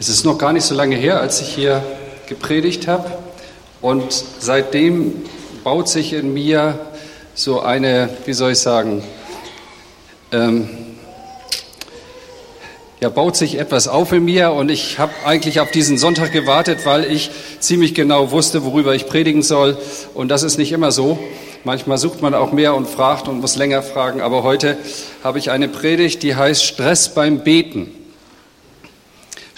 Es ist noch gar nicht so lange her, als ich hier gepredigt habe. Und seitdem baut sich in mir so eine, wie soll ich sagen, ähm, ja, baut sich etwas auf in mir und ich habe eigentlich auf diesen Sonntag gewartet, weil ich ziemlich genau wusste, worüber ich predigen soll. Und das ist nicht immer so. Manchmal sucht man auch mehr und fragt und muss länger fragen. Aber heute habe ich eine Predigt, die heißt Stress beim Beten.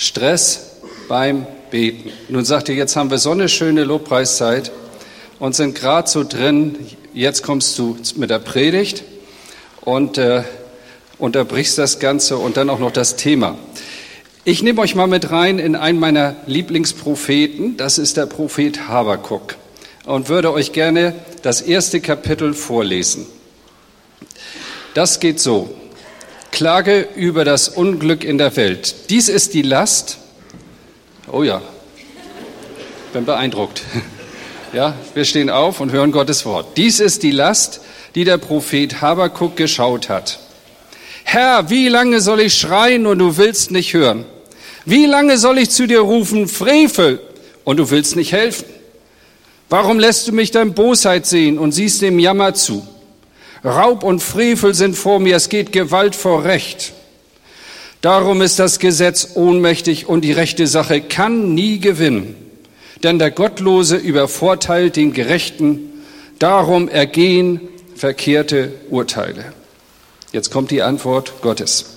Stress beim Beten. Nun sagt ihr, jetzt haben wir so eine schöne Lobpreiszeit und sind gerade so drin, jetzt kommst du mit der Predigt und äh, unterbrichst das Ganze und dann auch noch das Thema. Ich nehme euch mal mit rein in einen meiner Lieblingspropheten, das ist der Prophet Habakuk und würde euch gerne das erste Kapitel vorlesen. Das geht so. Klage über das Unglück in der Welt. Dies ist die Last. Oh ja, bin beeindruckt. Ja, wir stehen auf und hören Gottes Wort. Dies ist die Last, die der Prophet Habakuk geschaut hat. Herr, wie lange soll ich schreien und du willst nicht hören? Wie lange soll ich zu dir rufen, Frevel, und du willst nicht helfen? Warum lässt du mich dein Bosheit sehen und siehst dem Jammer zu? Raub und Frevel sind vor mir, es geht Gewalt vor Recht. Darum ist das Gesetz ohnmächtig und die rechte Sache kann nie gewinnen. Denn der Gottlose übervorteilt den Gerechten, darum ergehen verkehrte Urteile. Jetzt kommt die Antwort Gottes.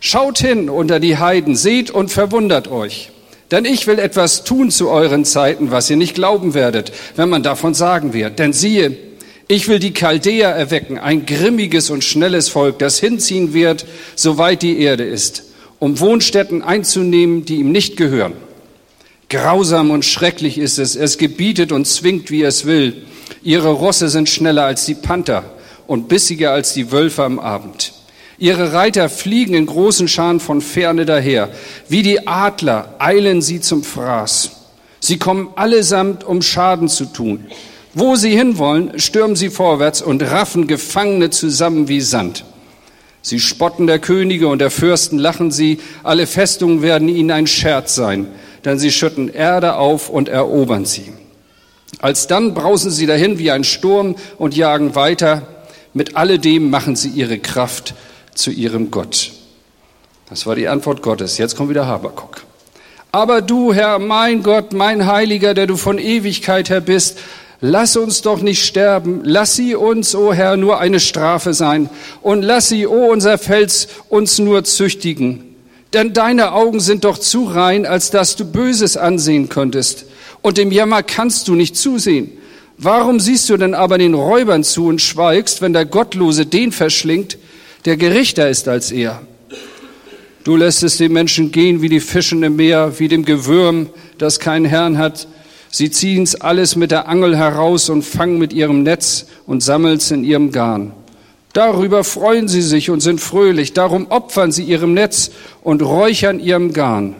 Schaut hin unter die Heiden, seht und verwundert euch. Denn ich will etwas tun zu euren Zeiten, was ihr nicht glauben werdet, wenn man davon sagen wird. Denn siehe, ich will die Chaldäer erwecken, ein grimmiges und schnelles Volk, das hinziehen wird, soweit die Erde ist, um Wohnstätten einzunehmen, die ihm nicht gehören. Grausam und schrecklich ist es, es gebietet und zwingt, wie es will. Ihre Rosse sind schneller als die Panther und bissiger als die Wölfe am Abend. Ihre Reiter fliegen in großen Scharen von ferne daher. Wie die Adler eilen sie zum Fraß. Sie kommen allesamt, um Schaden zu tun. Wo sie hinwollen, stürmen sie vorwärts und raffen Gefangene zusammen wie Sand. Sie spotten der Könige und der Fürsten, lachen sie, alle Festungen werden ihnen ein Scherz sein, denn sie schütten Erde auf und erobern sie. Alsdann brausen sie dahin wie ein Sturm und jagen weiter. Mit alledem machen sie ihre Kraft zu ihrem Gott. Das war die Antwort Gottes. Jetzt kommt wieder Habakuk. Aber du, Herr, mein Gott, mein Heiliger, der du von Ewigkeit her bist, Lass uns doch nicht sterben. Lass sie uns, o oh Herr, nur eine Strafe sein. Und lass sie, o oh unser Fels, uns nur züchtigen. Denn deine Augen sind doch zu rein, als dass du Böses ansehen könntest. Und dem Jammer kannst du nicht zusehen. Warum siehst du denn aber den Räubern zu und schweigst, wenn der Gottlose den verschlingt, der Gerichter ist als er? Du lässt es den Menschen gehen wie die Fischen im Meer, wie dem Gewürm, das keinen Herrn hat. Sie ziehen's alles mit der Angel heraus und fangen mit ihrem Netz und sammeln's in ihrem Garn. Darüber freuen sie sich und sind fröhlich. Darum opfern sie ihrem Netz und räuchern ihrem Garn,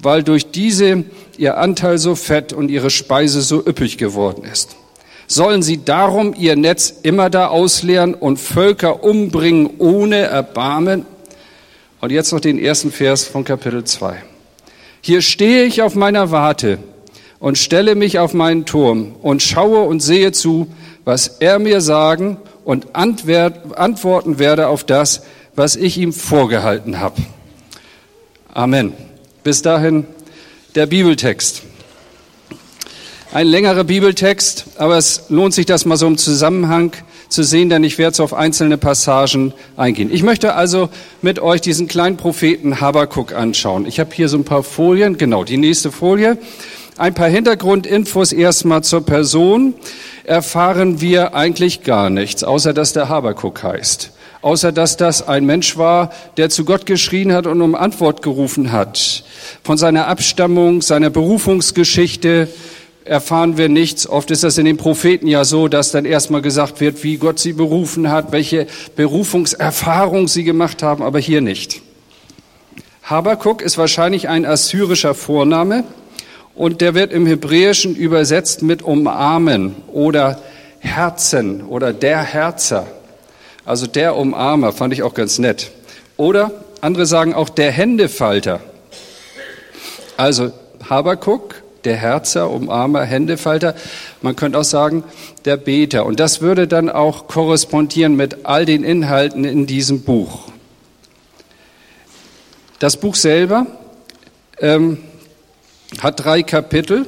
weil durch diese ihr Anteil so fett und ihre Speise so üppig geworden ist. Sollen sie darum ihr Netz immer da ausleeren und Völker umbringen ohne Erbarmen? Und jetzt noch den ersten Vers von Kapitel 2. Hier stehe ich auf meiner Warte und stelle mich auf meinen Turm und schaue und sehe zu, was er mir sagen und antworten werde auf das, was ich ihm vorgehalten habe. Amen. Bis dahin der Bibeltext. Ein längerer Bibeltext, aber es lohnt sich, das mal so im Zusammenhang zu sehen, denn ich werde so auf einzelne Passagen eingehen. Ich möchte also mit euch diesen kleinen Propheten Habakuk anschauen. Ich habe hier so ein paar Folien, genau, die nächste Folie. Ein paar Hintergrundinfos erstmal zur Person. Erfahren wir eigentlich gar nichts, außer dass der Habakuk heißt. Außer dass das ein Mensch war, der zu Gott geschrien hat und um Antwort gerufen hat. Von seiner Abstammung, seiner Berufungsgeschichte erfahren wir nichts. Oft ist das in den Propheten ja so, dass dann erstmal gesagt wird, wie Gott sie berufen hat, welche Berufungserfahrung sie gemacht haben, aber hier nicht. Habakuk ist wahrscheinlich ein assyrischer Vorname und der wird im Hebräischen übersetzt mit umarmen oder Herzen oder der Herzer. Also der Umarmer fand ich auch ganz nett. Oder andere sagen auch der Händefalter. Also Habakuk, der Herzer, Umarmer, Händefalter, man könnte auch sagen, der Beter. Und das würde dann auch korrespondieren mit all den Inhalten in diesem Buch. Das Buch selber ähm, hat drei Kapitel.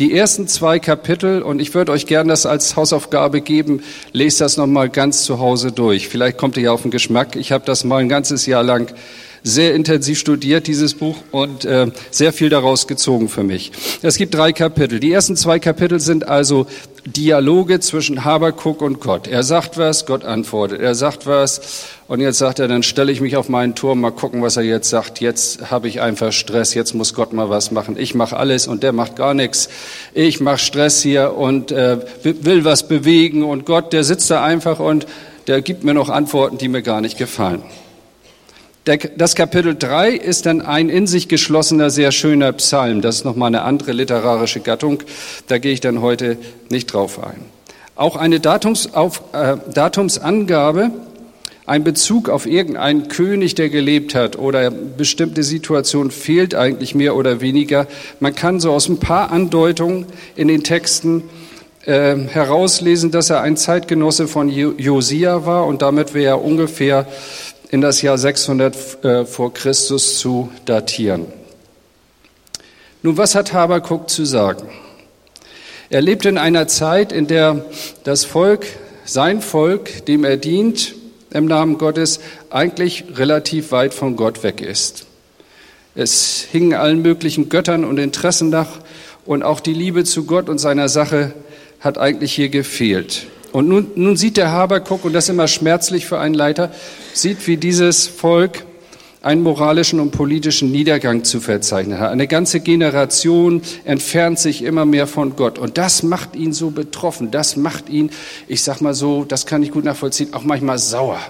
Die ersten zwei Kapitel, und ich würde euch gerne das als Hausaufgabe geben, lest das nochmal ganz zu Hause durch. Vielleicht kommt ihr ja auf den Geschmack. Ich habe das mal ein ganzes Jahr lang sehr intensiv studiert, dieses Buch, und äh, sehr viel daraus gezogen für mich. Es gibt drei Kapitel. Die ersten zwei Kapitel sind also Dialoge zwischen Habakuk und Gott. Er sagt was, Gott antwortet. Er sagt was, und jetzt sagt er, dann stelle ich mich auf meinen Turm, mal gucken, was er jetzt sagt. Jetzt habe ich einfach Stress, jetzt muss Gott mal was machen. Ich mache alles und der macht gar nichts. Ich mache Stress hier und äh, will was bewegen und Gott, der sitzt da einfach und der gibt mir noch Antworten, die mir gar nicht gefallen. Das Kapitel 3 ist dann ein in sich geschlossener, sehr schöner Psalm. Das ist nochmal eine andere literarische Gattung. Da gehe ich dann heute nicht drauf ein. Auch eine Datumsauf, äh, Datumsangabe, ein Bezug auf irgendeinen König, der gelebt hat oder bestimmte Situation fehlt eigentlich mehr oder weniger. Man kann so aus ein paar Andeutungen in den Texten äh, herauslesen, dass er ein Zeitgenosse von Josia war und damit wäre er ungefähr in das Jahr 600 äh, vor Christus zu datieren. Nun, was hat Habakuk zu sagen? Er lebt in einer Zeit, in der das Volk, sein Volk, dem er dient, im Namen Gottes, eigentlich relativ weit von Gott weg ist. Es hingen allen möglichen Göttern und Interessen nach und auch die Liebe zu Gott und seiner Sache hat eigentlich hier gefehlt. Und nun, nun sieht der Habakuk, und das ist immer schmerzlich für einen Leiter, sieht, wie dieses Volk einen moralischen und politischen Niedergang zu verzeichnen hat. Eine ganze Generation entfernt sich immer mehr von Gott. Und das macht ihn so betroffen. Das macht ihn, ich sag mal so, das kann ich gut nachvollziehen, auch manchmal sauer.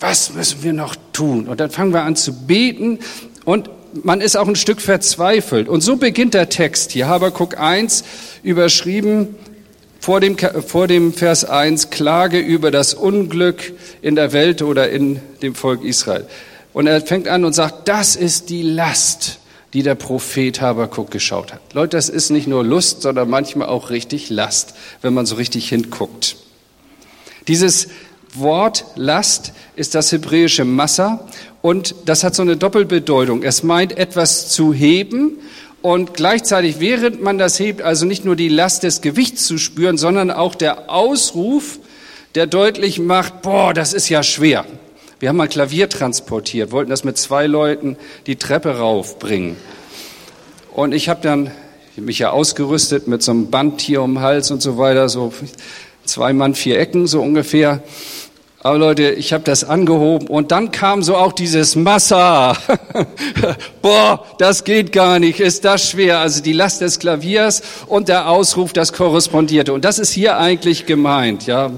Was müssen wir noch tun? Und dann fangen wir an zu beten und man ist auch ein Stück verzweifelt. Und so beginnt der Text hier, Habakuk 1, überschrieben vor dem, vor dem Vers 1 Klage über das Unglück in der Welt oder in dem Volk Israel. Und er fängt an und sagt, das ist die Last, die der Prophet Habakuk geschaut hat. Leute, das ist nicht nur Lust, sondern manchmal auch richtig Last, wenn man so richtig hinguckt. Dieses Wort Last ist das hebräische Massa und das hat so eine Doppelbedeutung. Es meint etwas zu heben und gleichzeitig, während man das hebt, also nicht nur die Last des Gewichts zu spüren, sondern auch der Ausruf, der deutlich macht, boah, das ist ja schwer. Wir haben mal Klavier transportiert, wollten das mit zwei Leuten die Treppe raufbringen. Und ich habe dann mich ja ausgerüstet mit so einem Band hier um den Hals und so weiter, so zwei Mann, vier Ecken so ungefähr. Aber Leute, ich habe das angehoben und dann kam so auch dieses Massa. Boah, das geht gar nicht, ist das schwer. Also die Last des Klaviers und der Ausruf, das korrespondierte. Und das ist hier eigentlich gemeint, ja.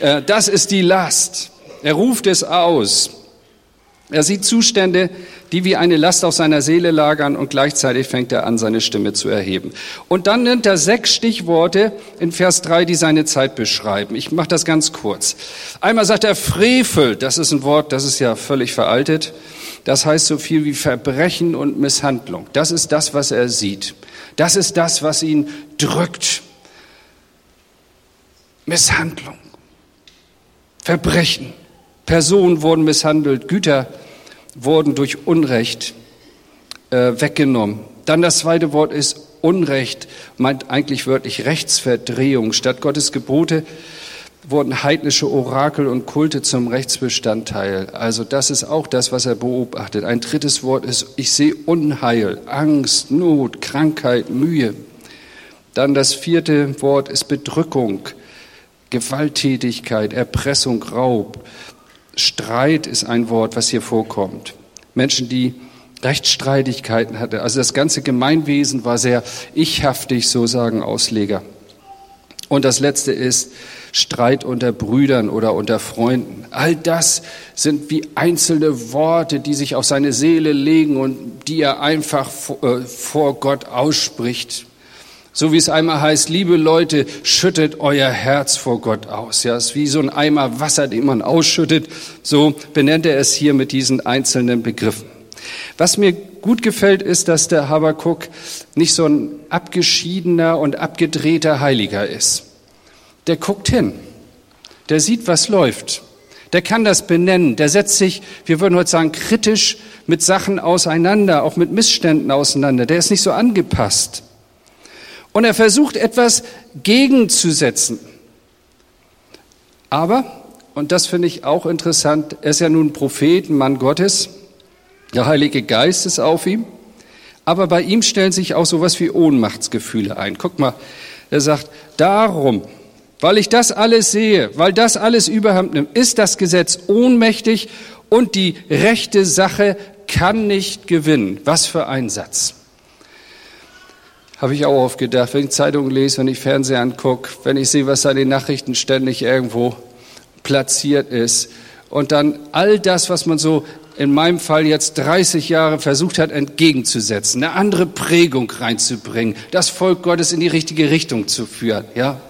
Äh, das ist die Last. Er ruft es aus. Er sieht Zustände, die wie eine Last auf seiner Seele lagern und gleichzeitig fängt er an, seine Stimme zu erheben. Und dann nennt er sechs Stichworte in Vers drei, die seine Zeit beschreiben. Ich mache das ganz kurz. Einmal sagt er Frevel, das ist ein Wort, das ist ja völlig veraltet. Das heißt so viel wie Verbrechen und Misshandlung. Das ist das, was er sieht. Das ist das, was ihn drückt. Misshandlung, Verbrechen. Personen wurden misshandelt, Güter wurden durch Unrecht äh, weggenommen. Dann das zweite Wort ist Unrecht, meint eigentlich wörtlich Rechtsverdrehung. Statt Gottes Gebote wurden heidnische Orakel und Kulte zum Rechtsbestandteil. Also das ist auch das, was er beobachtet. Ein drittes Wort ist, ich sehe Unheil, Angst, Not, Krankheit, Mühe. Dann das vierte Wort ist Bedrückung, Gewalttätigkeit, Erpressung, Raub. Streit ist ein Wort, was hier vorkommt. Menschen, die Rechtsstreitigkeiten hatten. Also das ganze Gemeinwesen war sehr ichhaftig, so sagen Ausleger. Und das letzte ist Streit unter Brüdern oder unter Freunden. All das sind wie einzelne Worte, die sich auf seine Seele legen und die er einfach äh, vor Gott ausspricht. So wie es einmal heißt, liebe Leute, schüttet euer Herz vor Gott aus. Ja, es ist wie so ein Eimer Wasser, den man ausschüttet. So benennt er es hier mit diesen einzelnen Begriffen. Was mir gut gefällt, ist, dass der Habakuk nicht so ein abgeschiedener und abgedrehter Heiliger ist. Der guckt hin. Der sieht, was läuft. Der kann das benennen. Der setzt sich, wir würden heute sagen, kritisch mit Sachen auseinander, auch mit Missständen auseinander. Der ist nicht so angepasst. Und er versucht etwas gegenzusetzen. Aber, und das finde ich auch interessant, er ist ja nun Prophet, Mann Gottes. Der Heilige Geist ist auf ihm. Aber bei ihm stellen sich auch sowas wie Ohnmachtsgefühle ein. Guck mal, er sagt, darum, weil ich das alles sehe, weil das alles überhand nimmt, ist das Gesetz ohnmächtig und die rechte Sache kann nicht gewinnen. Was für ein Satz. Habe ich auch oft gedacht, wenn ich Zeitungen lese, wenn ich Fernseher angucke, wenn ich sehe, was an den Nachrichten ständig irgendwo platziert ist. Und dann all das, was man so in meinem Fall jetzt 30 Jahre versucht hat entgegenzusetzen, eine andere Prägung reinzubringen, das Volk Gottes in die richtige Richtung zu führen, ja.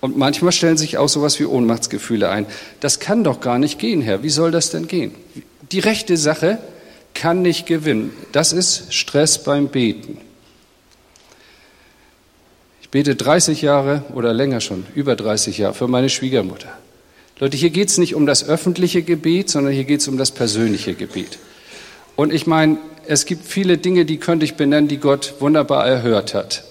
Und manchmal stellen sich auch sowas wie Ohnmachtsgefühle ein. Das kann doch gar nicht gehen, Herr. Wie soll das denn gehen? Die rechte Sache kann nicht gewinnen. Das ist Stress beim Beten. Ich bete 30 Jahre oder länger schon, über 30 Jahre für meine Schwiegermutter. Leute, hier geht es nicht um das öffentliche Gebet, sondern hier geht es um das persönliche Gebet. Und ich meine, es gibt viele Dinge, die könnte ich benennen, die Gott wunderbar erhört hat.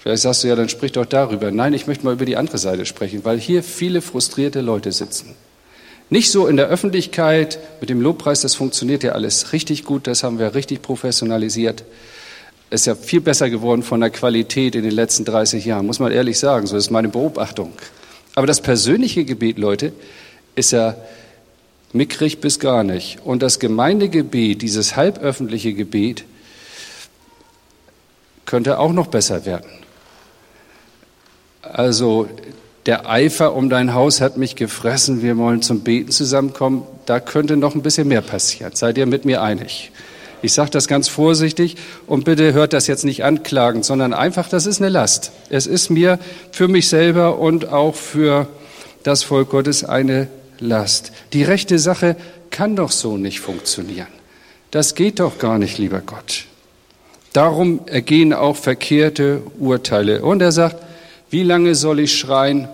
Vielleicht sagst du ja, dann sprich doch darüber. Nein, ich möchte mal über die andere Seite sprechen, weil hier viele frustrierte Leute sitzen. Nicht so in der Öffentlichkeit mit dem Lobpreis, das funktioniert ja alles richtig gut, das haben wir richtig professionalisiert. Ist ja viel besser geworden von der Qualität in den letzten 30 Jahren, muss man ehrlich sagen. So ist meine Beobachtung. Aber das persönliche Gebet, Leute, ist ja mickrig bis gar nicht. Und das Gemeindegebet, dieses halböffentliche Gebet, könnte auch noch besser werden. Also der Eifer um dein Haus hat mich gefressen, wir wollen zum Beten zusammenkommen, da könnte noch ein bisschen mehr passieren. Seid ihr mit mir einig? Ich sage das ganz vorsichtig und bitte hört das jetzt nicht anklagend, sondern einfach, das ist eine Last. Es ist mir für mich selber und auch für das Volk Gottes eine Last. Die rechte Sache kann doch so nicht funktionieren. Das geht doch gar nicht, lieber Gott. Darum ergehen auch verkehrte Urteile. Und er sagt, wie lange soll ich schreien?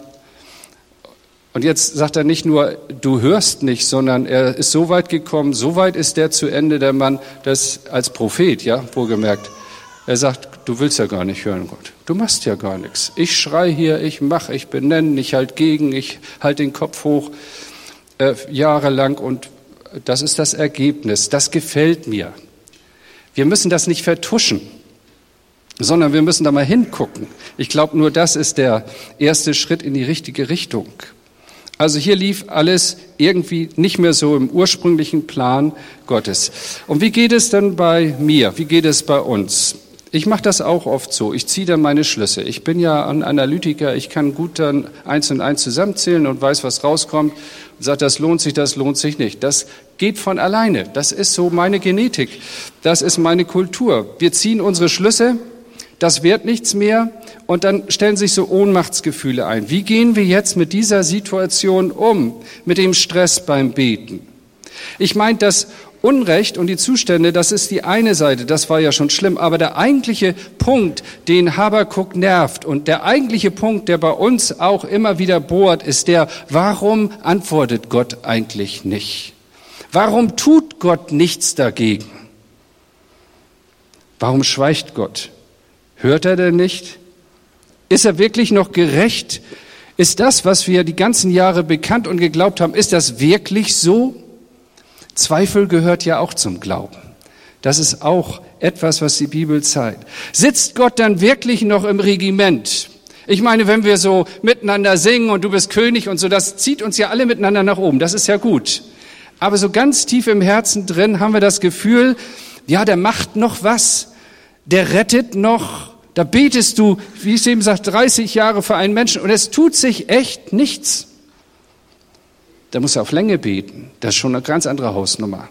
Und jetzt sagt er nicht nur, du hörst nicht, sondern er ist so weit gekommen, so weit ist der zu Ende, der Mann, das als Prophet, ja, wohlgemerkt. Er sagt, du willst ja gar nicht hören, Gott. Du machst ja gar nichts. Ich schrei hier, ich mache, ich benenne, ich halt gegen, ich halte den Kopf hoch, äh, jahrelang und das ist das Ergebnis. Das gefällt mir. Wir müssen das nicht vertuschen sondern wir müssen da mal hingucken. Ich glaube, nur das ist der erste Schritt in die richtige Richtung. Also hier lief alles irgendwie nicht mehr so im ursprünglichen Plan Gottes. Und wie geht es denn bei mir? Wie geht es bei uns? Ich mache das auch oft so. Ich ziehe dann meine Schlüsse. Ich bin ja ein Analytiker. Ich kann gut dann eins und eins zusammenzählen und weiß, was rauskommt. Und sage, das lohnt sich, das lohnt sich nicht. Das geht von alleine. Das ist so meine Genetik. Das ist meine Kultur. Wir ziehen unsere Schlüsse das wird nichts mehr und dann stellen sich so Ohnmachtsgefühle ein. Wie gehen wir jetzt mit dieser Situation um, mit dem Stress beim Beten? Ich meine, das Unrecht und die Zustände, das ist die eine Seite, das war ja schon schlimm, aber der eigentliche Punkt, den Habakuk nervt und der eigentliche Punkt, der bei uns auch immer wieder bohrt, ist der, warum antwortet Gott eigentlich nicht? Warum tut Gott nichts dagegen? Warum schweigt Gott? Hört er denn nicht? Ist er wirklich noch gerecht? Ist das, was wir die ganzen Jahre bekannt und geglaubt haben, ist das wirklich so? Zweifel gehört ja auch zum Glauben. Das ist auch etwas, was die Bibel zeigt. Sitzt Gott dann wirklich noch im Regiment? Ich meine, wenn wir so miteinander singen und du bist König und so, das zieht uns ja alle miteinander nach oben. Das ist ja gut. Aber so ganz tief im Herzen drin haben wir das Gefühl, ja, der macht noch was. Der rettet noch. Da betest du, wie es eben sagt, 30 Jahre für einen Menschen und es tut sich echt nichts. Da muss er auf Länge beten. Das ist schon eine ganz andere Hausnummer.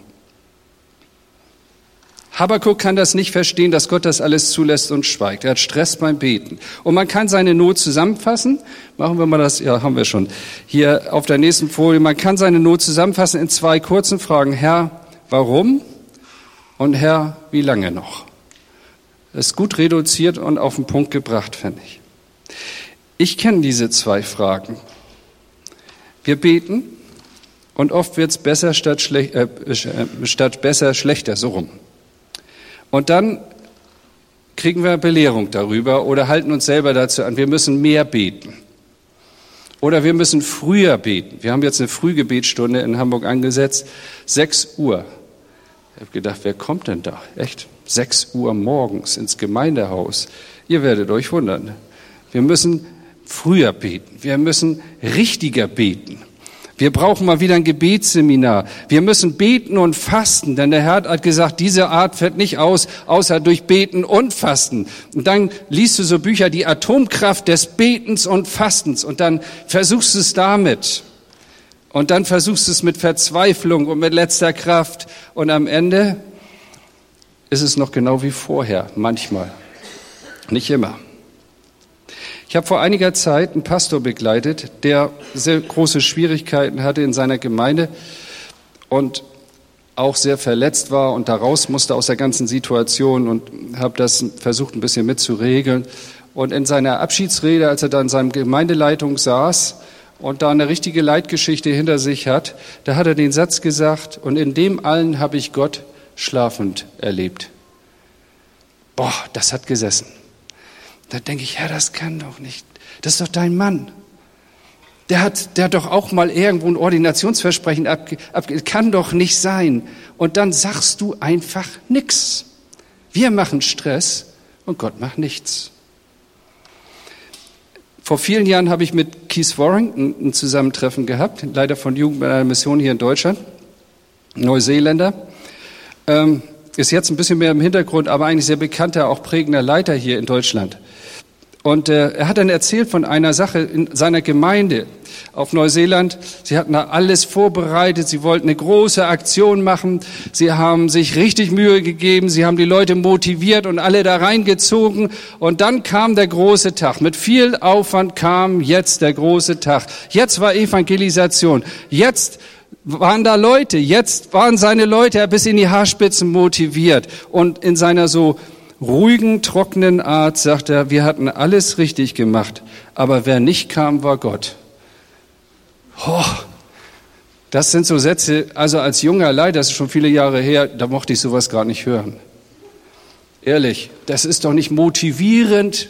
Habakkuk kann das nicht verstehen, dass Gott das alles zulässt und schweigt. Er hat Stress beim Beten. Und man kann seine Not zusammenfassen. Machen wir mal das, ja, haben wir schon. Hier auf der nächsten Folie. Man kann seine Not zusammenfassen in zwei kurzen Fragen. Herr, warum? Und Herr, wie lange noch? Das ist gut reduziert und auf den Punkt gebracht, finde ich. Ich kenne diese zwei Fragen. Wir beten und oft wird es besser statt, schlech, äh, äh, statt besser schlechter, so rum. Und dann kriegen wir Belehrung darüber oder halten uns selber dazu an, wir müssen mehr beten. Oder wir müssen früher beten. Wir haben jetzt eine Frühgebetsstunde in Hamburg angesetzt, 6 Uhr. Ich habe gedacht, wer kommt denn da? Echt? 6 Uhr morgens ins Gemeindehaus. Ihr werdet euch wundern. Wir müssen früher beten. Wir müssen richtiger beten. Wir brauchen mal wieder ein Gebetsseminar. Wir müssen beten und fasten, denn der Herr hat gesagt, diese Art fällt nicht aus, außer durch Beten und Fasten. Und dann liest du so Bücher, die Atomkraft des Betens und Fastens, und dann versuchst du es damit. Und dann versuchst du es mit Verzweiflung und mit letzter Kraft. Und am Ende ist es noch genau wie vorher, manchmal. Nicht immer. Ich habe vor einiger Zeit einen Pastor begleitet, der sehr große Schwierigkeiten hatte in seiner Gemeinde und auch sehr verletzt war und da raus musste aus der ganzen Situation und habe das versucht ein bisschen mitzuregeln. Und in seiner Abschiedsrede, als er da in seinem Gemeindeleitung saß und da eine richtige Leitgeschichte hinter sich hat, da hat er den Satz gesagt, und in dem allen habe ich Gott schlafend erlebt. Boah, das hat gesessen. Da denke ich, Herr, das kann doch nicht. Das ist doch dein Mann. Der hat, der hat doch auch mal irgendwo ein Ordinationsversprechen abge, ab, kann doch nicht sein. Und dann sagst du einfach nichts. Wir machen Stress und Gott macht nichts. Vor vielen Jahren habe ich mit Keith Warren ein Zusammentreffen gehabt, leider von Jugend bei einer Mission hier in Deutschland, Neuseeländer. Ähm, ist jetzt ein bisschen mehr im Hintergrund, aber eigentlich sehr bekannter, auch prägender Leiter hier in Deutschland. Und äh, er hat dann erzählt von einer Sache in seiner Gemeinde auf Neuseeland. Sie hatten da alles vorbereitet. Sie wollten eine große Aktion machen. Sie haben sich richtig Mühe gegeben. Sie haben die Leute motiviert und alle da reingezogen. Und dann kam der große Tag. Mit viel Aufwand kam jetzt der große Tag. Jetzt war Evangelisation. Jetzt waren da Leute. Jetzt waren seine Leute bis in die Haarspitzen motiviert. Und in seiner so ruhigen, trockenen Art sagt er, wir hatten alles richtig gemacht, aber wer nicht kam, war Gott. Oh, das sind so Sätze, also als junger Leid, das ist schon viele Jahre her, da mochte ich sowas gar nicht hören. Ehrlich, das ist doch nicht motivierend.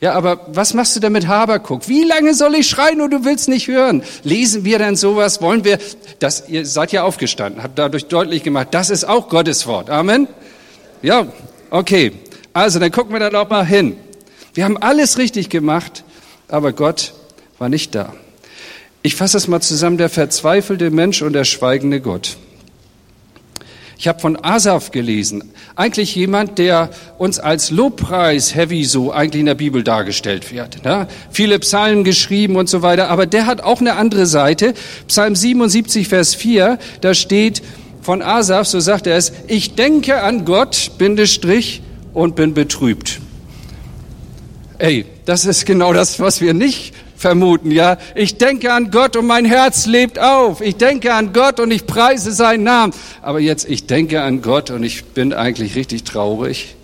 Ja, aber was machst du denn mit Haberkuck? Wie lange soll ich schreien und du willst nicht hören? Lesen wir denn sowas? Wollen wir, das, ihr seid ja aufgestanden, habt dadurch deutlich gemacht, das ist auch Gottes Wort. Amen. Ja, Okay, also dann gucken wir da doch mal hin. Wir haben alles richtig gemacht, aber Gott war nicht da. Ich fasse es mal zusammen, der verzweifelte Mensch und der schweigende Gott. Ich habe von Asaf gelesen, eigentlich jemand, der uns als Lobpreis heavy so eigentlich in der Bibel dargestellt wird. Ne? Viele Psalmen geschrieben und so weiter, aber der hat auch eine andere Seite. Psalm 77, Vers 4, da steht, von Asaf, so sagt er es, ich denke an Gott, Bindestrich, und bin betrübt. Ey, das ist genau das, was wir nicht vermuten, ja. Ich denke an Gott und mein Herz lebt auf. Ich denke an Gott und ich preise seinen Namen. Aber jetzt, ich denke an Gott und ich bin eigentlich richtig traurig.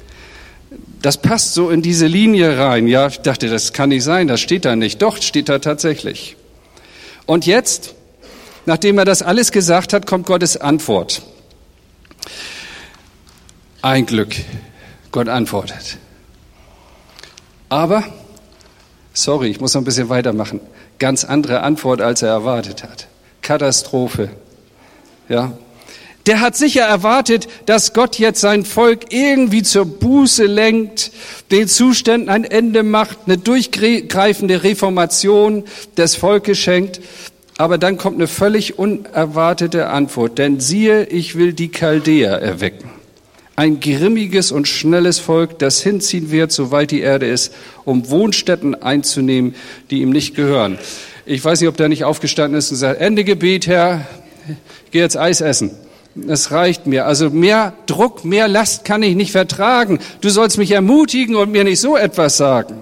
Das passt so in diese Linie rein, ja. Ich dachte, das kann nicht sein, das steht da nicht. Doch, steht da tatsächlich. Und jetzt Nachdem er das alles gesagt hat, kommt Gottes Antwort. Ein Glück, Gott antwortet. Aber, sorry, ich muss noch ein bisschen weitermachen. Ganz andere Antwort, als er erwartet hat. Katastrophe. Ja. Der hat sicher erwartet, dass Gott jetzt sein Volk irgendwie zur Buße lenkt, den Zuständen ein Ende macht, eine durchgreifende Reformation des Volkes schenkt. Aber dann kommt eine völlig unerwartete Antwort. Denn siehe, ich will die Chaldäer erwecken. Ein grimmiges und schnelles Volk, das hinziehen wird, soweit die Erde ist, um Wohnstätten einzunehmen, die ihm nicht gehören. Ich weiß nicht, ob der nicht aufgestanden ist und sagt, Ende Gebet, Herr, gehe jetzt Eis essen. Es reicht mir. Also mehr Druck, mehr Last kann ich nicht vertragen. Du sollst mich ermutigen und mir nicht so etwas sagen.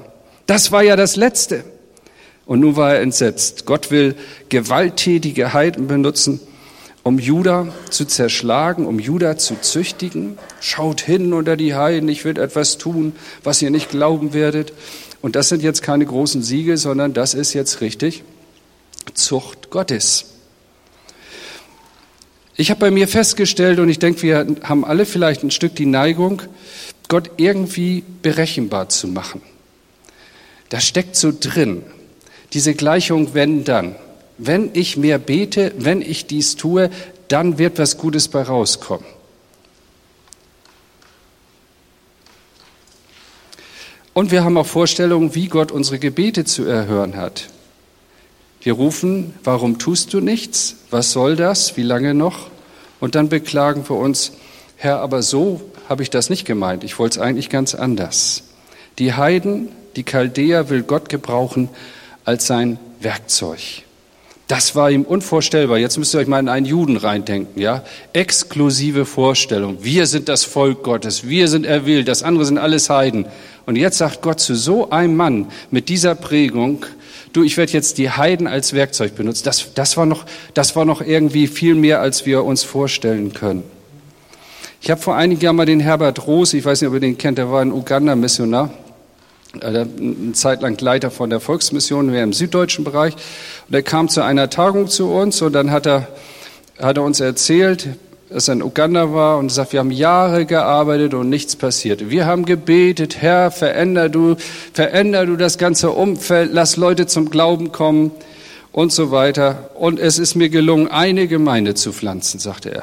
Das war ja das Letzte. Und nun war er entsetzt. Gott will gewalttätige Heiden benutzen, um Juda zu zerschlagen, um Juda zu züchtigen. Schaut hin unter die Heiden, ich will etwas tun, was ihr nicht glauben werdet. Und das sind jetzt keine großen Siege, sondern das ist jetzt richtig Zucht Gottes. Ich habe bei mir festgestellt, und ich denke, wir haben alle vielleicht ein Stück die Neigung, Gott irgendwie berechenbar zu machen. Da steckt so drin, diese Gleichung wenn dann. Wenn ich mehr bete, wenn ich dies tue, dann wird was Gutes bei rauskommen. Und wir haben auch Vorstellungen, wie Gott unsere Gebete zu erhören hat. Wir rufen, warum tust du nichts? Was soll das? Wie lange noch? Und dann beklagen wir uns, Herr, aber so habe ich das nicht gemeint. Ich wollte es eigentlich ganz anders. Die Heiden, die Chaldäer will Gott gebrauchen als sein Werkzeug. Das war ihm unvorstellbar. Jetzt müsst ihr euch mal in einen Juden reindenken, ja? Exklusive Vorstellung. Wir sind das Volk Gottes. Wir sind erwählt. Das andere sind alles Heiden. Und jetzt sagt Gott zu so einem Mann mit dieser Prägung, du, ich werde jetzt die Heiden als Werkzeug benutzen. Das, das, war noch, das war noch irgendwie viel mehr, als wir uns vorstellen können. Ich habe vor einigen Jahren mal den Herbert Roos, ich weiß nicht, ob ihr den kennt, der war ein Uganda-Missionar, äh, eine Zeit lang Leiter von der Volksmission, wir im süddeutschen Bereich. Und er kam zu einer Tagung zu uns und dann hat er, hat er uns erzählt, dass er in Uganda war und sagt, wir haben Jahre gearbeitet und nichts passiert. Wir haben gebetet, Herr, veränder du, veränder du das ganze Umfeld, lass Leute zum Glauben kommen und so weiter. Und es ist mir gelungen, eine Gemeinde zu pflanzen, sagte er.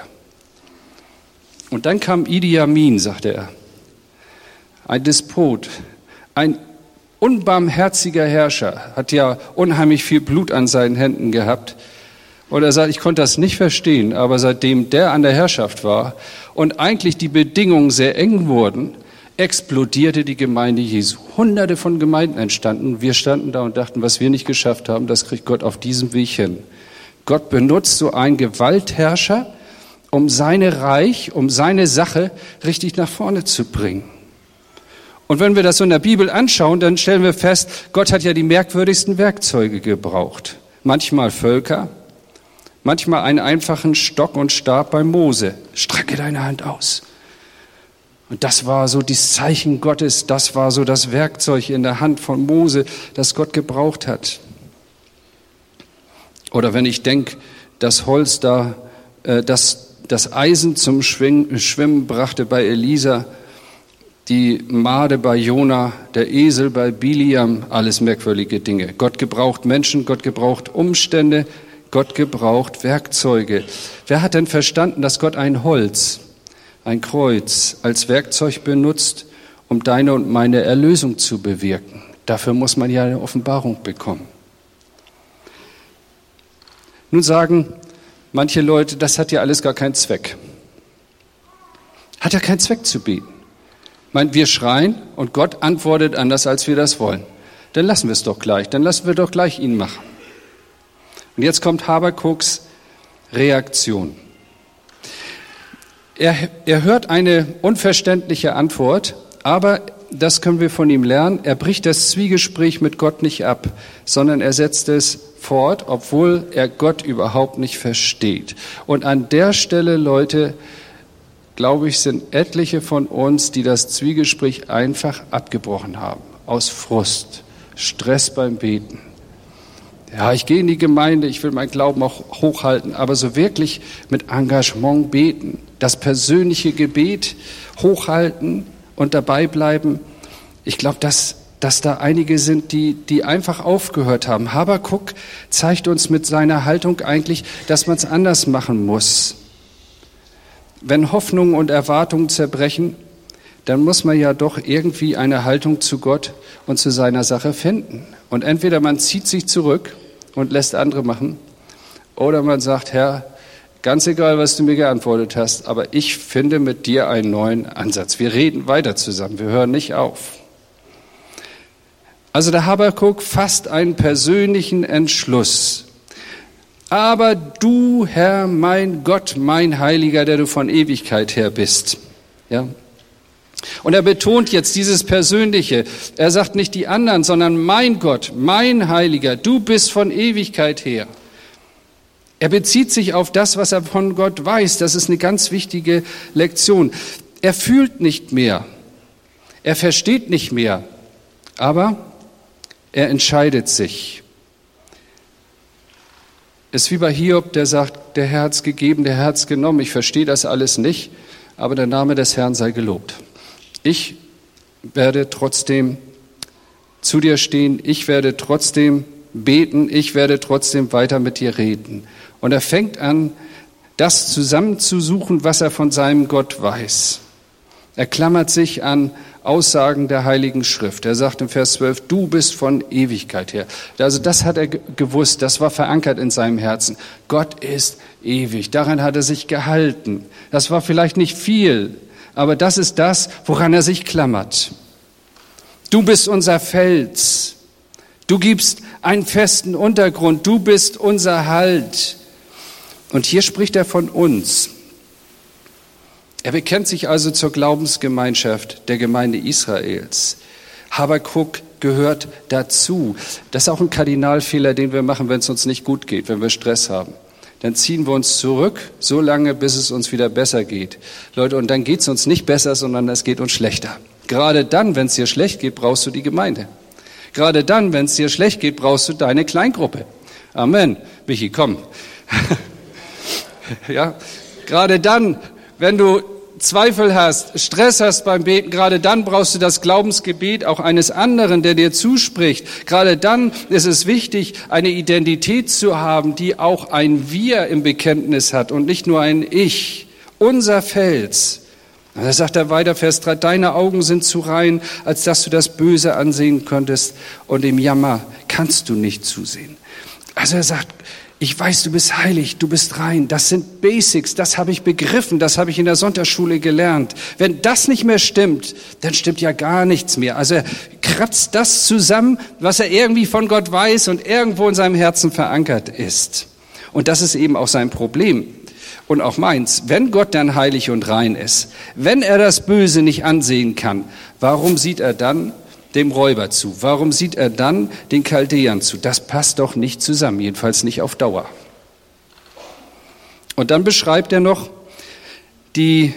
Und dann kam Idi Amin, sagte er. Ein Despot, ein unbarmherziger Herrscher, hat ja unheimlich viel Blut an seinen Händen gehabt. Und er sagt, ich konnte das nicht verstehen, aber seitdem der an der Herrschaft war und eigentlich die Bedingungen sehr eng wurden, explodierte die Gemeinde Jesu. Hunderte von Gemeinden entstanden. Wir standen da und dachten, was wir nicht geschafft haben, das kriegt Gott auf diesem Weg hin. Gott benutzt so einen Gewaltherrscher, um seine Reich, um seine Sache richtig nach vorne zu bringen. Und wenn wir das so in der Bibel anschauen, dann stellen wir fest, Gott hat ja die merkwürdigsten Werkzeuge gebraucht. Manchmal Völker, Manchmal einen einfachen Stock und Stab bei Mose. Strecke deine Hand aus. Und das war so das Zeichen Gottes, das war so das Werkzeug in der Hand von Mose, das Gott gebraucht hat. Oder wenn ich denke, das Holz da, äh, das, das Eisen zum Schwimmen brachte bei Elisa, die Made bei Jona, der Esel bei Biliam, alles merkwürdige Dinge. Gott gebraucht Menschen, Gott gebraucht Umstände, Gott gebraucht Werkzeuge. Wer hat denn verstanden, dass Gott ein Holz, ein Kreuz als Werkzeug benutzt, um deine und meine Erlösung zu bewirken? Dafür muss man ja eine Offenbarung bekommen. Nun sagen manche Leute, das hat ja alles gar keinen Zweck. Hat ja keinen Zweck zu beten. Ich meine, wir schreien und Gott antwortet anders, als wir das wollen. Dann lassen wir es doch gleich, dann lassen wir doch gleich ihn machen. Und jetzt kommt Habakuks Reaktion. Er, er hört eine unverständliche Antwort, aber das können wir von ihm lernen. Er bricht das Zwiegespräch mit Gott nicht ab, sondern er setzt es fort, obwohl er Gott überhaupt nicht versteht. Und an der Stelle, Leute, glaube ich, sind etliche von uns, die das Zwiegespräch einfach abgebrochen haben, aus Frust, Stress beim Beten. Ja, ich gehe in die Gemeinde, ich will meinen Glauben auch hochhalten, aber so wirklich mit Engagement beten, das persönliche Gebet hochhalten und dabei bleiben. Ich glaube, dass, dass da einige sind, die, die einfach aufgehört haben. Habakuk zeigt uns mit seiner Haltung eigentlich, dass man es anders machen muss. Wenn Hoffnungen und Erwartungen zerbrechen, dann muss man ja doch irgendwie eine Haltung zu Gott und zu seiner Sache finden. Und entweder man zieht sich zurück und lässt andere machen. Oder man sagt, Herr, ganz egal, was du mir geantwortet hast, aber ich finde mit dir einen neuen Ansatz. Wir reden weiter zusammen, wir hören nicht auf. Also der Habakuk fasst einen persönlichen Entschluss. Aber du, Herr, mein Gott, mein Heiliger, der du von Ewigkeit her bist. Ja, und er betont jetzt dieses Persönliche. Er sagt nicht die anderen, sondern mein Gott, mein Heiliger, du bist von Ewigkeit her. Er bezieht sich auf das, was er von Gott weiß. Das ist eine ganz wichtige Lektion. Er fühlt nicht mehr. Er versteht nicht mehr. Aber er entscheidet sich. Ist wie bei Hiob, der sagt, der hat's gegeben, der hat's genommen. Ich verstehe das alles nicht, aber der Name des Herrn sei gelobt. Ich werde trotzdem zu dir stehen. Ich werde trotzdem beten. Ich werde trotzdem weiter mit dir reden. Und er fängt an, das zusammenzusuchen, was er von seinem Gott weiß. Er klammert sich an Aussagen der Heiligen Schrift. Er sagt im Vers 12, du bist von Ewigkeit her. Also das hat er gewusst, das war verankert in seinem Herzen. Gott ist ewig. Daran hat er sich gehalten. Das war vielleicht nicht viel, aber das ist das, woran er sich klammert. Du bist unser Fels. Du gibst einen festen Untergrund. Du bist unser Halt. Und hier spricht er von uns. Er bekennt sich also zur Glaubensgemeinschaft der Gemeinde Israels. Habakuk gehört dazu. Das ist auch ein Kardinalfehler, den wir machen, wenn es uns nicht gut geht, wenn wir Stress haben. Dann ziehen wir uns zurück, so lange, bis es uns wieder besser geht. Leute, und dann geht es uns nicht besser, sondern es geht uns schlechter. Gerade dann, wenn es dir schlecht geht, brauchst du die Gemeinde. Gerade dann, wenn es dir schlecht geht, brauchst du deine Kleingruppe. Amen. Michi, komm. ja, gerade dann, wenn du Zweifel hast, Stress hast beim Beten, gerade dann brauchst du das Glaubensgebet auch eines anderen, der dir zuspricht. Gerade dann ist es wichtig, eine Identität zu haben, die auch ein Wir im Bekenntnis hat und nicht nur ein Ich. Unser Fels. Da sagt er weiter, Vers 3, deine Augen sind zu rein, als dass du das Böse ansehen könntest und im Jammer kannst du nicht zusehen. Also er sagt, ich weiß, du bist heilig, du bist rein. Das sind Basics, das habe ich begriffen, das habe ich in der Sonntagsschule gelernt. Wenn das nicht mehr stimmt, dann stimmt ja gar nichts mehr. Also er kratzt das zusammen, was er irgendwie von Gott weiß und irgendwo in seinem Herzen verankert ist. Und das ist eben auch sein Problem und auch meins. Wenn Gott dann heilig und rein ist, wenn er das Böse nicht ansehen kann, warum sieht er dann dem Räuber zu? Warum sieht er dann den Chaldäern zu? Das passt doch nicht zusammen, jedenfalls nicht auf Dauer. Und dann beschreibt er noch die,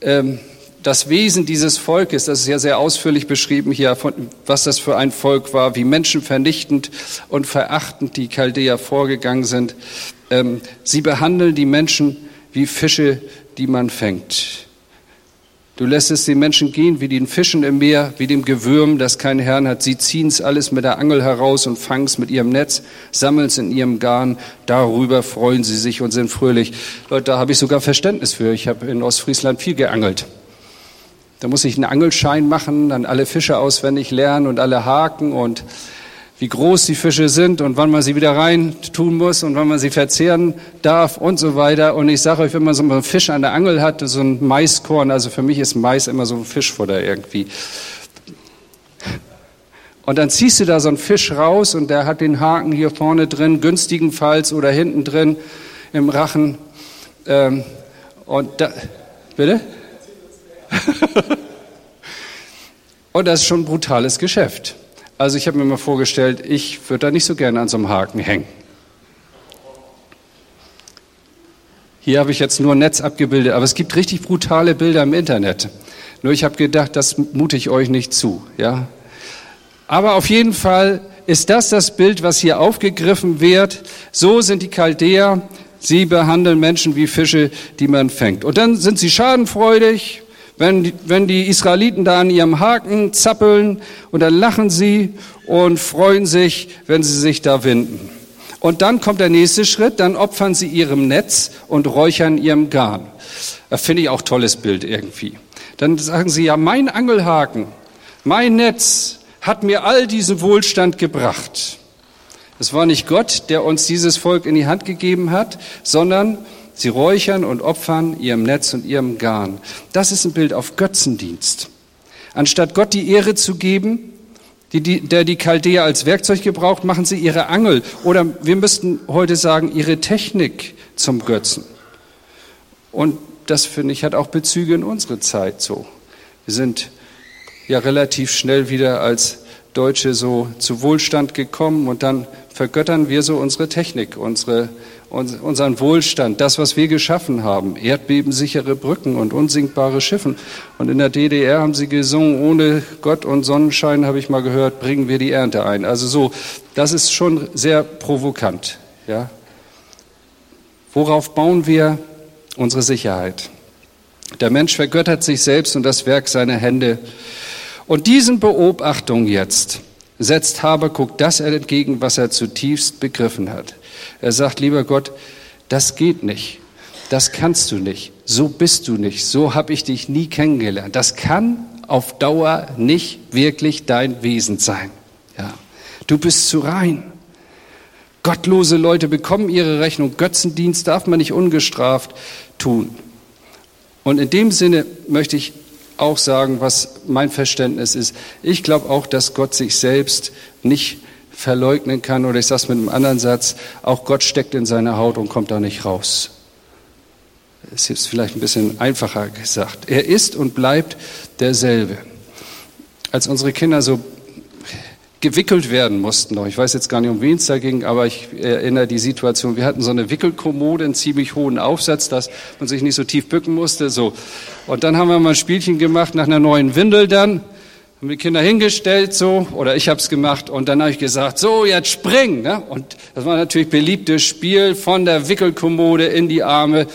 ähm, das Wesen dieses Volkes, das ist ja sehr ausführlich beschrieben hier, von, was das für ein Volk war, wie menschenvernichtend und verachtend die Chaldäer vorgegangen sind. Ähm, sie behandeln die Menschen wie Fische, die man fängt. Du lässt es den Menschen gehen wie den Fischen im Meer, wie dem Gewürm, das keinen Herrn hat. Sie ziehen es alles mit der Angel heraus und fangen es mit ihrem Netz, sammeln es in ihrem Garn. Darüber freuen sie sich und sind fröhlich. Leute, da habe ich sogar Verständnis für. Ich habe in Ostfriesland viel geangelt. Da muss ich einen Angelschein machen, dann alle Fische auswendig lernen und alle Haken und wie groß die Fische sind und wann man sie wieder rein tun muss und wann man sie verzehren darf und so weiter. Und ich sage euch, wenn man so einen Fisch an der Angel hat, so ein Maiskorn, also für mich ist Mais immer so ein Fischfutter irgendwie. Und dann ziehst du da so einen Fisch raus und der hat den Haken hier vorne drin, günstigenfalls oder hinten drin im Rachen. Ähm, und da, bitte? und das ist schon ein brutales Geschäft. Also ich habe mir mal vorgestellt, ich würde da nicht so gerne an so einem Haken hängen. Hier habe ich jetzt nur ein Netz abgebildet, aber es gibt richtig brutale Bilder im Internet. Nur ich habe gedacht, das mute ich euch nicht zu, ja. Aber auf jeden Fall ist das das Bild, was hier aufgegriffen wird. So sind die Chaldäer. Sie behandeln Menschen wie Fische, die man fängt. Und dann sind sie schadenfreudig, wenn wenn die Israeliten da an ihrem Haken zappeln und dann lachen sie und freuen sich, wenn sie sich da winden. Und dann kommt der nächste Schritt, dann opfern sie ihrem Netz und räuchern ihrem Garn. Das finde ich auch tolles Bild irgendwie. Dann sagen sie, ja, mein Angelhaken, mein Netz hat mir all diesen Wohlstand gebracht. Es war nicht Gott, der uns dieses Volk in die Hand gegeben hat, sondern Sie räuchern und opfern ihrem Netz und ihrem Garn. Das ist ein Bild auf Götzendienst. Anstatt Gott die Ehre zu geben, die, die, der die Chaldäer als Werkzeug gebraucht, machen sie ihre Angel oder wir müssten heute sagen, ihre Technik zum Götzen. Und das, finde ich, hat auch Bezüge in unsere Zeit so. Wir sind ja relativ schnell wieder als Deutsche so zu Wohlstand gekommen und dann vergöttern wir so unsere Technik, unsere unseren Wohlstand, das, was wir geschaffen haben, erdbebensichere Brücken und unsinkbare Schiffen. Und in der DDR haben sie gesungen, ohne Gott und Sonnenschein, habe ich mal gehört, bringen wir die Ernte ein. Also so, das ist schon sehr provokant. Ja? Worauf bauen wir unsere Sicherheit? Der Mensch vergöttert sich selbst und das Werk seiner Hände. Und diesen Beobachtungen jetzt setzt Habakuk das entgegen, was er zutiefst begriffen hat. Er sagt, lieber Gott, das geht nicht. Das kannst du nicht. So bist du nicht. So habe ich dich nie kennengelernt. Das kann auf Dauer nicht wirklich dein Wesen sein. Ja. Du bist zu rein. Gottlose Leute bekommen ihre Rechnung. Götzendienst darf man nicht ungestraft tun. Und in dem Sinne möchte ich auch sagen, was mein Verständnis ist. Ich glaube auch, dass Gott sich selbst nicht verleugnen kann. Oder ich sage es mit einem anderen Satz, auch Gott steckt in seiner Haut und kommt da nicht raus. Das ist vielleicht ein bisschen einfacher gesagt. Er ist und bleibt derselbe. Als unsere Kinder so gewickelt werden mussten noch. Ich weiß jetzt gar nicht, um wen es da ging, aber ich erinnere die Situation. Wir hatten so eine Wickelkommode, einen ziemlich hohen Aufsatz, dass man sich nicht so tief bücken musste. So. Und dann haben wir mal ein Spielchen gemacht nach einer neuen Windel dann haben die Kinder hingestellt so, oder ich habe es gemacht und dann habe ich gesagt, so jetzt spring. Ne? Und das war natürlich beliebtes Spiel von der Wickelkommode in die Arme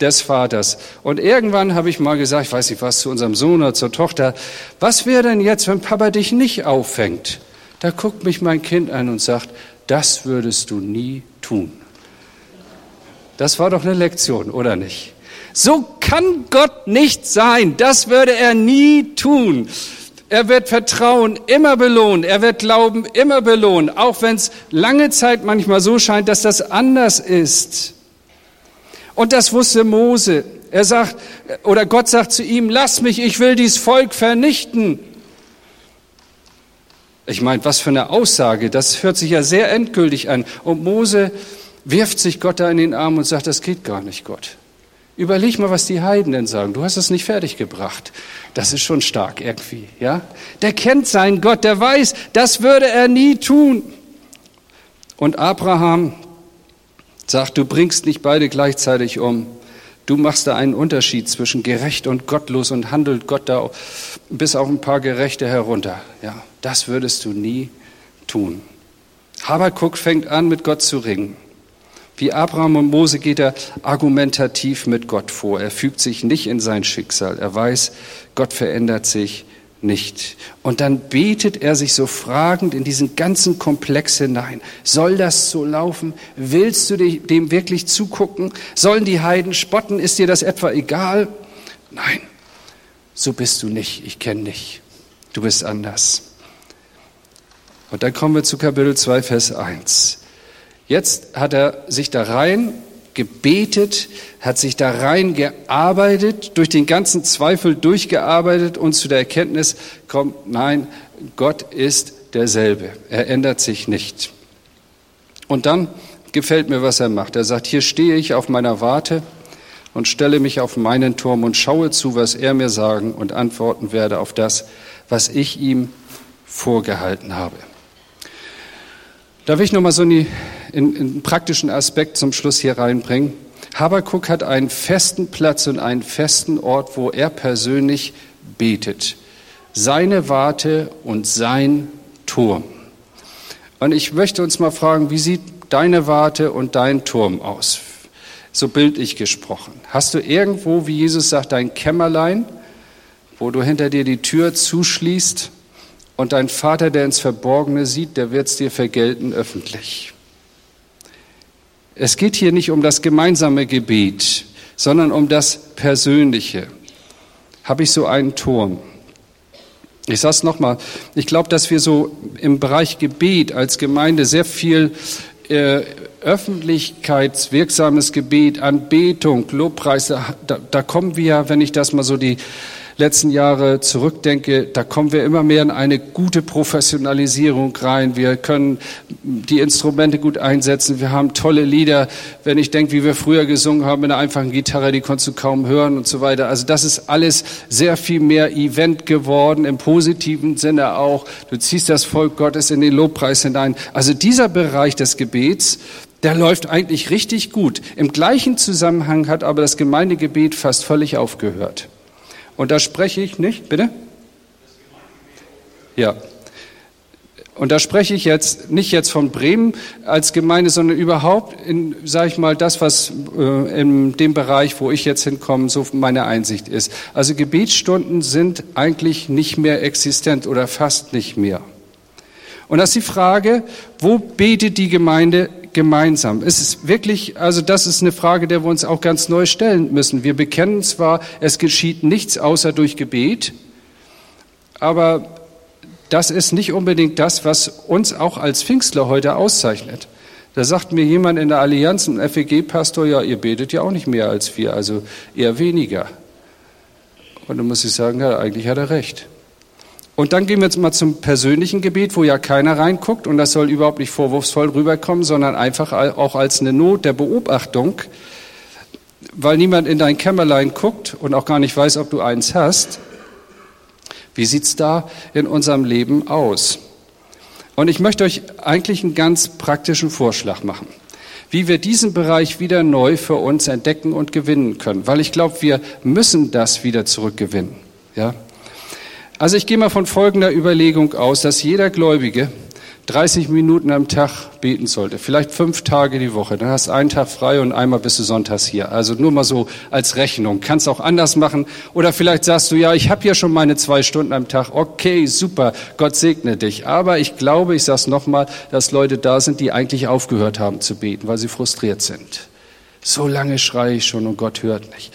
des Vaters. Und irgendwann habe ich mal gesagt, ich weiß nicht was, zu unserem Sohn oder zur Tochter, was wäre denn jetzt, wenn Papa dich nicht auffängt? Da guckt mich mein Kind an und sagt, das würdest du nie tun. Das war doch eine Lektion, oder nicht? So kann Gott nicht sein. Das würde er nie tun. Er wird Vertrauen immer belohnen. Er wird Glauben immer belohnen, auch wenn es lange Zeit manchmal so scheint, dass das anders ist. Und das wusste Mose. Er sagt, oder Gott sagt zu ihm, lass mich, ich will dies Volk vernichten. Ich meine, was für eine Aussage, das hört sich ja sehr endgültig an. Und Mose wirft sich Gott da in den Arm und sagt, das geht gar nicht, Gott. Überleg mal, was die Heiden denn sagen. Du hast es nicht fertiggebracht. Das ist schon stark irgendwie, ja? Der kennt seinen Gott, der weiß, das würde er nie tun. Und Abraham sagt, du bringst nicht beide gleichzeitig um. Du machst da einen Unterschied zwischen gerecht und gottlos und handelt Gott da bis auf ein paar Gerechte herunter. Ja, das würdest du nie tun. Habakuk fängt an, mit Gott zu ringen. Wie Abraham und Mose geht er argumentativ mit Gott vor. Er fügt sich nicht in sein Schicksal. Er weiß, Gott verändert sich nicht. Und dann betet er sich so fragend in diesen ganzen Komplex hinein. Soll das so laufen? Willst du dem wirklich zugucken? Sollen die Heiden spotten? Ist dir das etwa egal? Nein, so bist du nicht. Ich kenne dich. Du bist anders. Und dann kommen wir zu Kapitel 2, Vers 1. Jetzt hat er sich da rein gebetet, hat sich da rein gearbeitet, durch den ganzen Zweifel durchgearbeitet und zu der Erkenntnis kommt, nein, Gott ist derselbe. Er ändert sich nicht. Und dann gefällt mir, was er macht. Er sagt, hier stehe ich auf meiner Warte und stelle mich auf meinen Turm und schaue zu, was er mir sagen und antworten werde auf das, was ich ihm vorgehalten habe. Da will ich nochmal so einen, einen praktischen Aspekt zum Schluss hier reinbringen. Habakuk hat einen festen Platz und einen festen Ort, wo er persönlich betet. Seine Warte und sein Turm. Und ich möchte uns mal fragen, wie sieht deine Warte und dein Turm aus? So bildlich gesprochen. Hast du irgendwo, wie Jesus sagt, dein Kämmerlein, wo du hinter dir die Tür zuschließt und dein Vater, der ins Verborgene sieht, der wird es dir vergelten öffentlich. Es geht hier nicht um das gemeinsame Gebet, sondern um das Persönliche. Habe ich so einen Turm? Ich sage es nochmal, ich glaube, dass wir so im Bereich Gebet als Gemeinde sehr viel äh, öffentlichkeitswirksames Gebet, Anbetung, Lobpreis, da, da kommen wir, wenn ich das mal so die letzten Jahre zurückdenke, da kommen wir immer mehr in eine gute Professionalisierung rein. Wir können die Instrumente gut einsetzen. Wir haben tolle Lieder. Wenn ich denke, wie wir früher gesungen haben mit einer einfachen Gitarre, die konntest du kaum hören und so weiter. Also das ist alles sehr viel mehr Event geworden, im positiven Sinne auch. Du ziehst das Volk Gottes in den Lobpreis hinein. Also dieser Bereich des Gebets, Der läuft eigentlich richtig gut. Im gleichen Zusammenhang hat aber das Gemeindegebet fast völlig aufgehört. Und da spreche ich nicht, bitte? Ja. Und da spreche ich jetzt nicht jetzt von Bremen als Gemeinde, sondern überhaupt in, sage ich mal, das, was äh, in dem Bereich, wo ich jetzt hinkomme, so meine Einsicht ist. Also Gebetsstunden sind eigentlich nicht mehr existent oder fast nicht mehr. Und das ist die Frage, wo betet die Gemeinde gemeinsam? Es ist wirklich, also das ist eine Frage, der wir uns auch ganz neu stellen müssen. Wir bekennen zwar, es geschieht nichts außer durch Gebet, aber das ist nicht unbedingt das, was uns auch als Pfingstler heute auszeichnet. Da sagt mir jemand in der Allianz, ein FEG-Pastor, ja, ihr betet ja auch nicht mehr als wir, also eher weniger. Und dann muss ich sagen, ja, eigentlich hat er recht. Und dann gehen wir jetzt mal zum persönlichen Gebet, wo ja keiner reinguckt und das soll überhaupt nicht vorwurfsvoll rüberkommen, sondern einfach auch als eine Not der Beobachtung, weil niemand in dein Kämmerlein guckt und auch gar nicht weiß, ob du eins hast. Wie sieht's da in unserem Leben aus? Und ich möchte euch eigentlich einen ganz praktischen Vorschlag machen, wie wir diesen Bereich wieder neu für uns entdecken und gewinnen können, weil ich glaube, wir müssen das wieder zurückgewinnen. Ja? Also ich gehe mal von folgender Überlegung aus, dass jeder Gläubige 30 Minuten am Tag beten sollte, vielleicht fünf Tage die Woche. Dann hast du einen Tag frei und einmal bist du sonntags hier. Also nur mal so als Rechnung. Kannst auch anders machen. Oder vielleicht sagst du, ja, ich habe ja schon meine zwei Stunden am Tag. Okay, super, Gott segne dich. Aber ich glaube, ich sage es nochmal, dass Leute da sind, die eigentlich aufgehört haben zu beten, weil sie frustriert sind. So lange schreie ich schon und Gott hört nicht.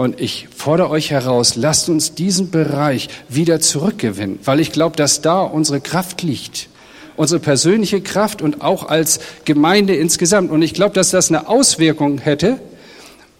Und ich fordere euch heraus, lasst uns diesen Bereich wieder zurückgewinnen, weil ich glaube, dass da unsere Kraft liegt. Unsere persönliche Kraft und auch als Gemeinde insgesamt. Und ich glaube, dass das eine Auswirkung hätte,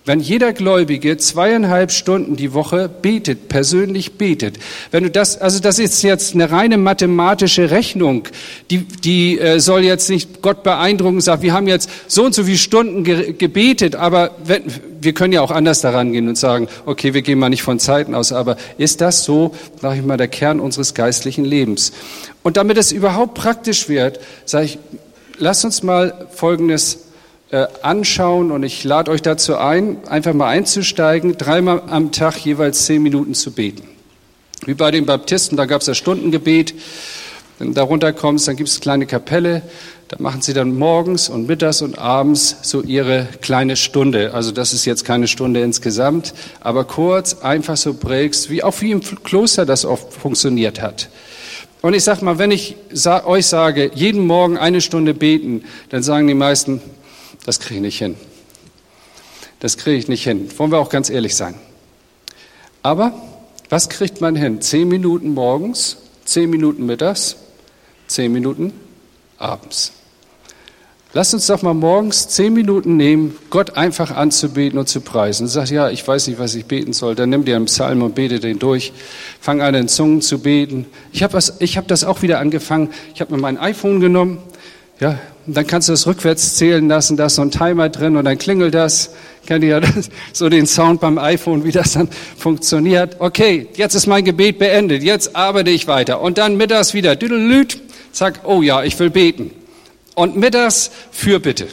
wenn jeder Gläubige zweieinhalb Stunden die Woche betet, persönlich betet, wenn du das, also das ist jetzt eine reine mathematische Rechnung, die, die äh, soll jetzt nicht Gott beeindrucken, sagt, wir haben jetzt so und so viele Stunden ge gebetet, aber wenn, wir können ja auch anders daran gehen und sagen, okay, wir gehen mal nicht von Zeiten aus, aber ist das so, sage ich mal, der Kern unseres geistlichen Lebens? Und damit es überhaupt praktisch wird, sage ich, lasst uns mal Folgendes anschauen und ich lade euch dazu ein, einfach mal einzusteigen, dreimal am Tag jeweils zehn Minuten zu beten. Wie bei den Baptisten, da gab es das Stundengebet. Wenn du darunter kommst, dann gibt es eine kleine Kapelle. Da machen sie dann morgens und mittags und abends so ihre kleine Stunde. Also das ist jetzt keine Stunde insgesamt, aber kurz, einfach so prägst, wie auch wie im Kloster das oft funktioniert hat. Und ich sag mal, wenn ich euch sage, jeden Morgen eine Stunde beten, dann sagen die meisten, das kriege ich nicht hin. Das kriege ich nicht hin. Wollen wir auch ganz ehrlich sein. Aber was kriegt man hin? Zehn Minuten morgens, zehn Minuten mittags, zehn Minuten abends. Lasst uns doch mal morgens zehn Minuten nehmen, Gott einfach anzubeten und zu preisen. Sagt, ja, ich weiß nicht, was ich beten soll. Dann nimm dir einen Psalm und bete den durch. Fang an, in Zungen zu beten. Ich habe hab das auch wieder angefangen. Ich habe mir mein iPhone genommen, ja, und dann kannst du es rückwärts zählen lassen, da ist so ein Timer drin und dann klingelt das. Kennt ihr ja so den Sound beim iPhone, wie das dann funktioniert? Okay, jetzt ist mein Gebet beendet, jetzt arbeite ich weiter. Und dann mittags wieder, düdelüt, zack, oh ja, ich will beten. Und mittags Fürbitte.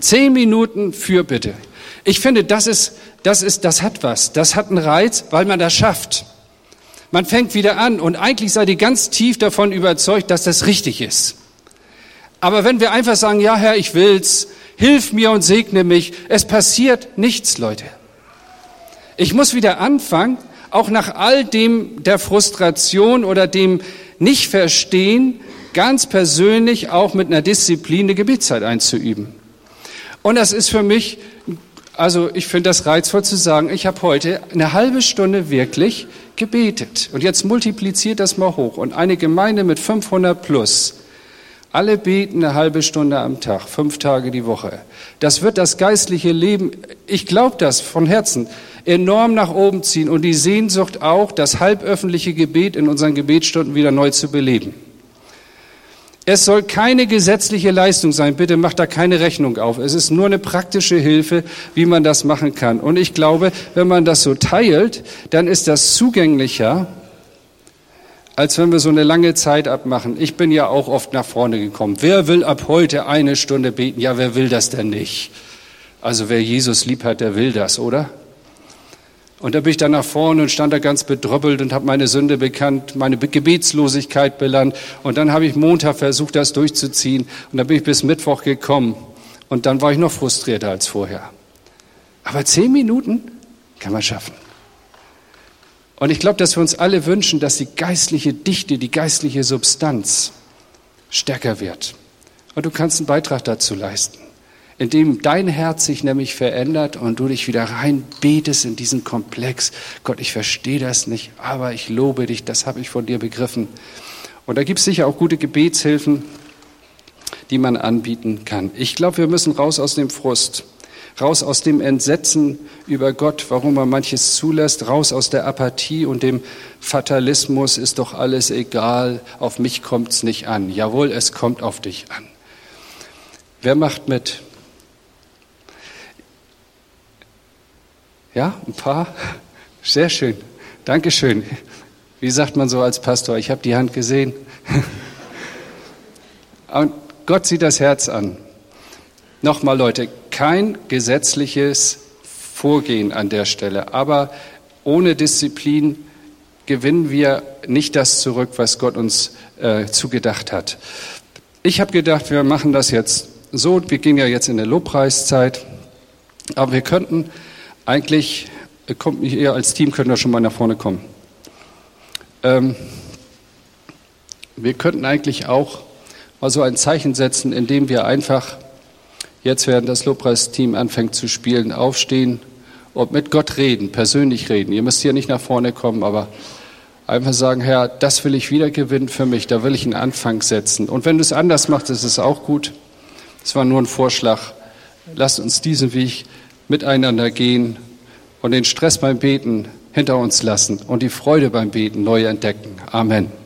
Zehn Minuten Fürbitte. Ich finde, das ist, das ist, das hat was. Das hat einen Reiz, weil man das schafft. Man fängt wieder an und eigentlich seid ihr ganz tief davon überzeugt, dass das richtig ist. Aber wenn wir einfach sagen, ja Herr, ich will's, hilf mir und segne mich, es passiert nichts, Leute. Ich muss wieder anfangen, auch nach all dem der Frustration oder dem Nicht-Verstehen, ganz persönlich auch mit einer Disziplin eine Gebetszeit einzuüben. Und das ist für mich, also ich finde das reizvoll zu sagen, ich habe heute eine halbe Stunde wirklich gebetet. Und jetzt multipliziert das mal hoch. Und eine Gemeinde mit 500 plus alle beten eine halbe Stunde am Tag, fünf Tage die Woche. Das wird das geistliche Leben, ich glaube das von Herzen, enorm nach oben ziehen und die Sehnsucht auch, das halböffentliche Gebet in unseren Gebetsstunden wieder neu zu beleben. Es soll keine gesetzliche Leistung sein, bitte macht da keine Rechnung auf. Es ist nur eine praktische Hilfe, wie man das machen kann. Und ich glaube, wenn man das so teilt, dann ist das zugänglicher als wenn wir so eine lange Zeit abmachen. Ich bin ja auch oft nach vorne gekommen. Wer will ab heute eine Stunde beten? Ja, wer will das denn nicht? Also wer Jesus lieb hat, der will das, oder? Und da bin ich dann nach vorne und stand da ganz bedröppelt und habe meine Sünde bekannt, meine Gebetslosigkeit belangt. Und dann habe ich Montag versucht, das durchzuziehen. Und dann bin ich bis Mittwoch gekommen. Und dann war ich noch frustrierter als vorher. Aber zehn Minuten kann man schaffen. Und ich glaube, dass wir uns alle wünschen, dass die geistliche Dichte, die geistliche Substanz stärker wird. Und du kannst einen Beitrag dazu leisten, indem dein Herz sich nämlich verändert und du dich wieder rein betest in diesen Komplex. Gott, ich verstehe das nicht, aber ich lobe dich, das habe ich von dir begriffen. Und da gibt es sicher auch gute Gebetshilfen, die man anbieten kann. Ich glaube, wir müssen raus aus dem Frust raus aus dem Entsetzen über Gott, warum er manches zulässt, raus aus der Apathie und dem Fatalismus, ist doch alles egal, auf mich kommt's nicht an. Jawohl, es kommt auf dich an. Wer macht mit? Ja, ein paar? Sehr schön. Dankeschön. Wie sagt man so als Pastor? Ich habe die Hand gesehen. Und Gott sieht das Herz an. Nochmal, Leute, kein gesetzliches Vorgehen an der Stelle, aber ohne Disziplin gewinnen wir nicht das zurück, was Gott uns äh, zugedacht hat. Ich habe gedacht, wir machen das jetzt so, wir gehen ja jetzt in der Lobpreiszeit, aber wir könnten eigentlich, kommt nicht als Team, könnt ihr schon mal nach vorne kommen. Ähm, wir könnten eigentlich auch mal so ein Zeichen setzen, indem wir einfach jetzt während das Lobpreisteam anfängt zu spielen, aufstehen und mit Gott reden, persönlich reden. Ihr müsst hier nicht nach vorne kommen, aber einfach sagen, Herr, das will ich wieder gewinnen für mich, da will ich einen Anfang setzen. Und wenn du es anders machst, ist es auch gut. Das war nur ein Vorschlag. Lasst uns diesen Weg miteinander gehen und den Stress beim Beten hinter uns lassen und die Freude beim Beten neu entdecken. Amen.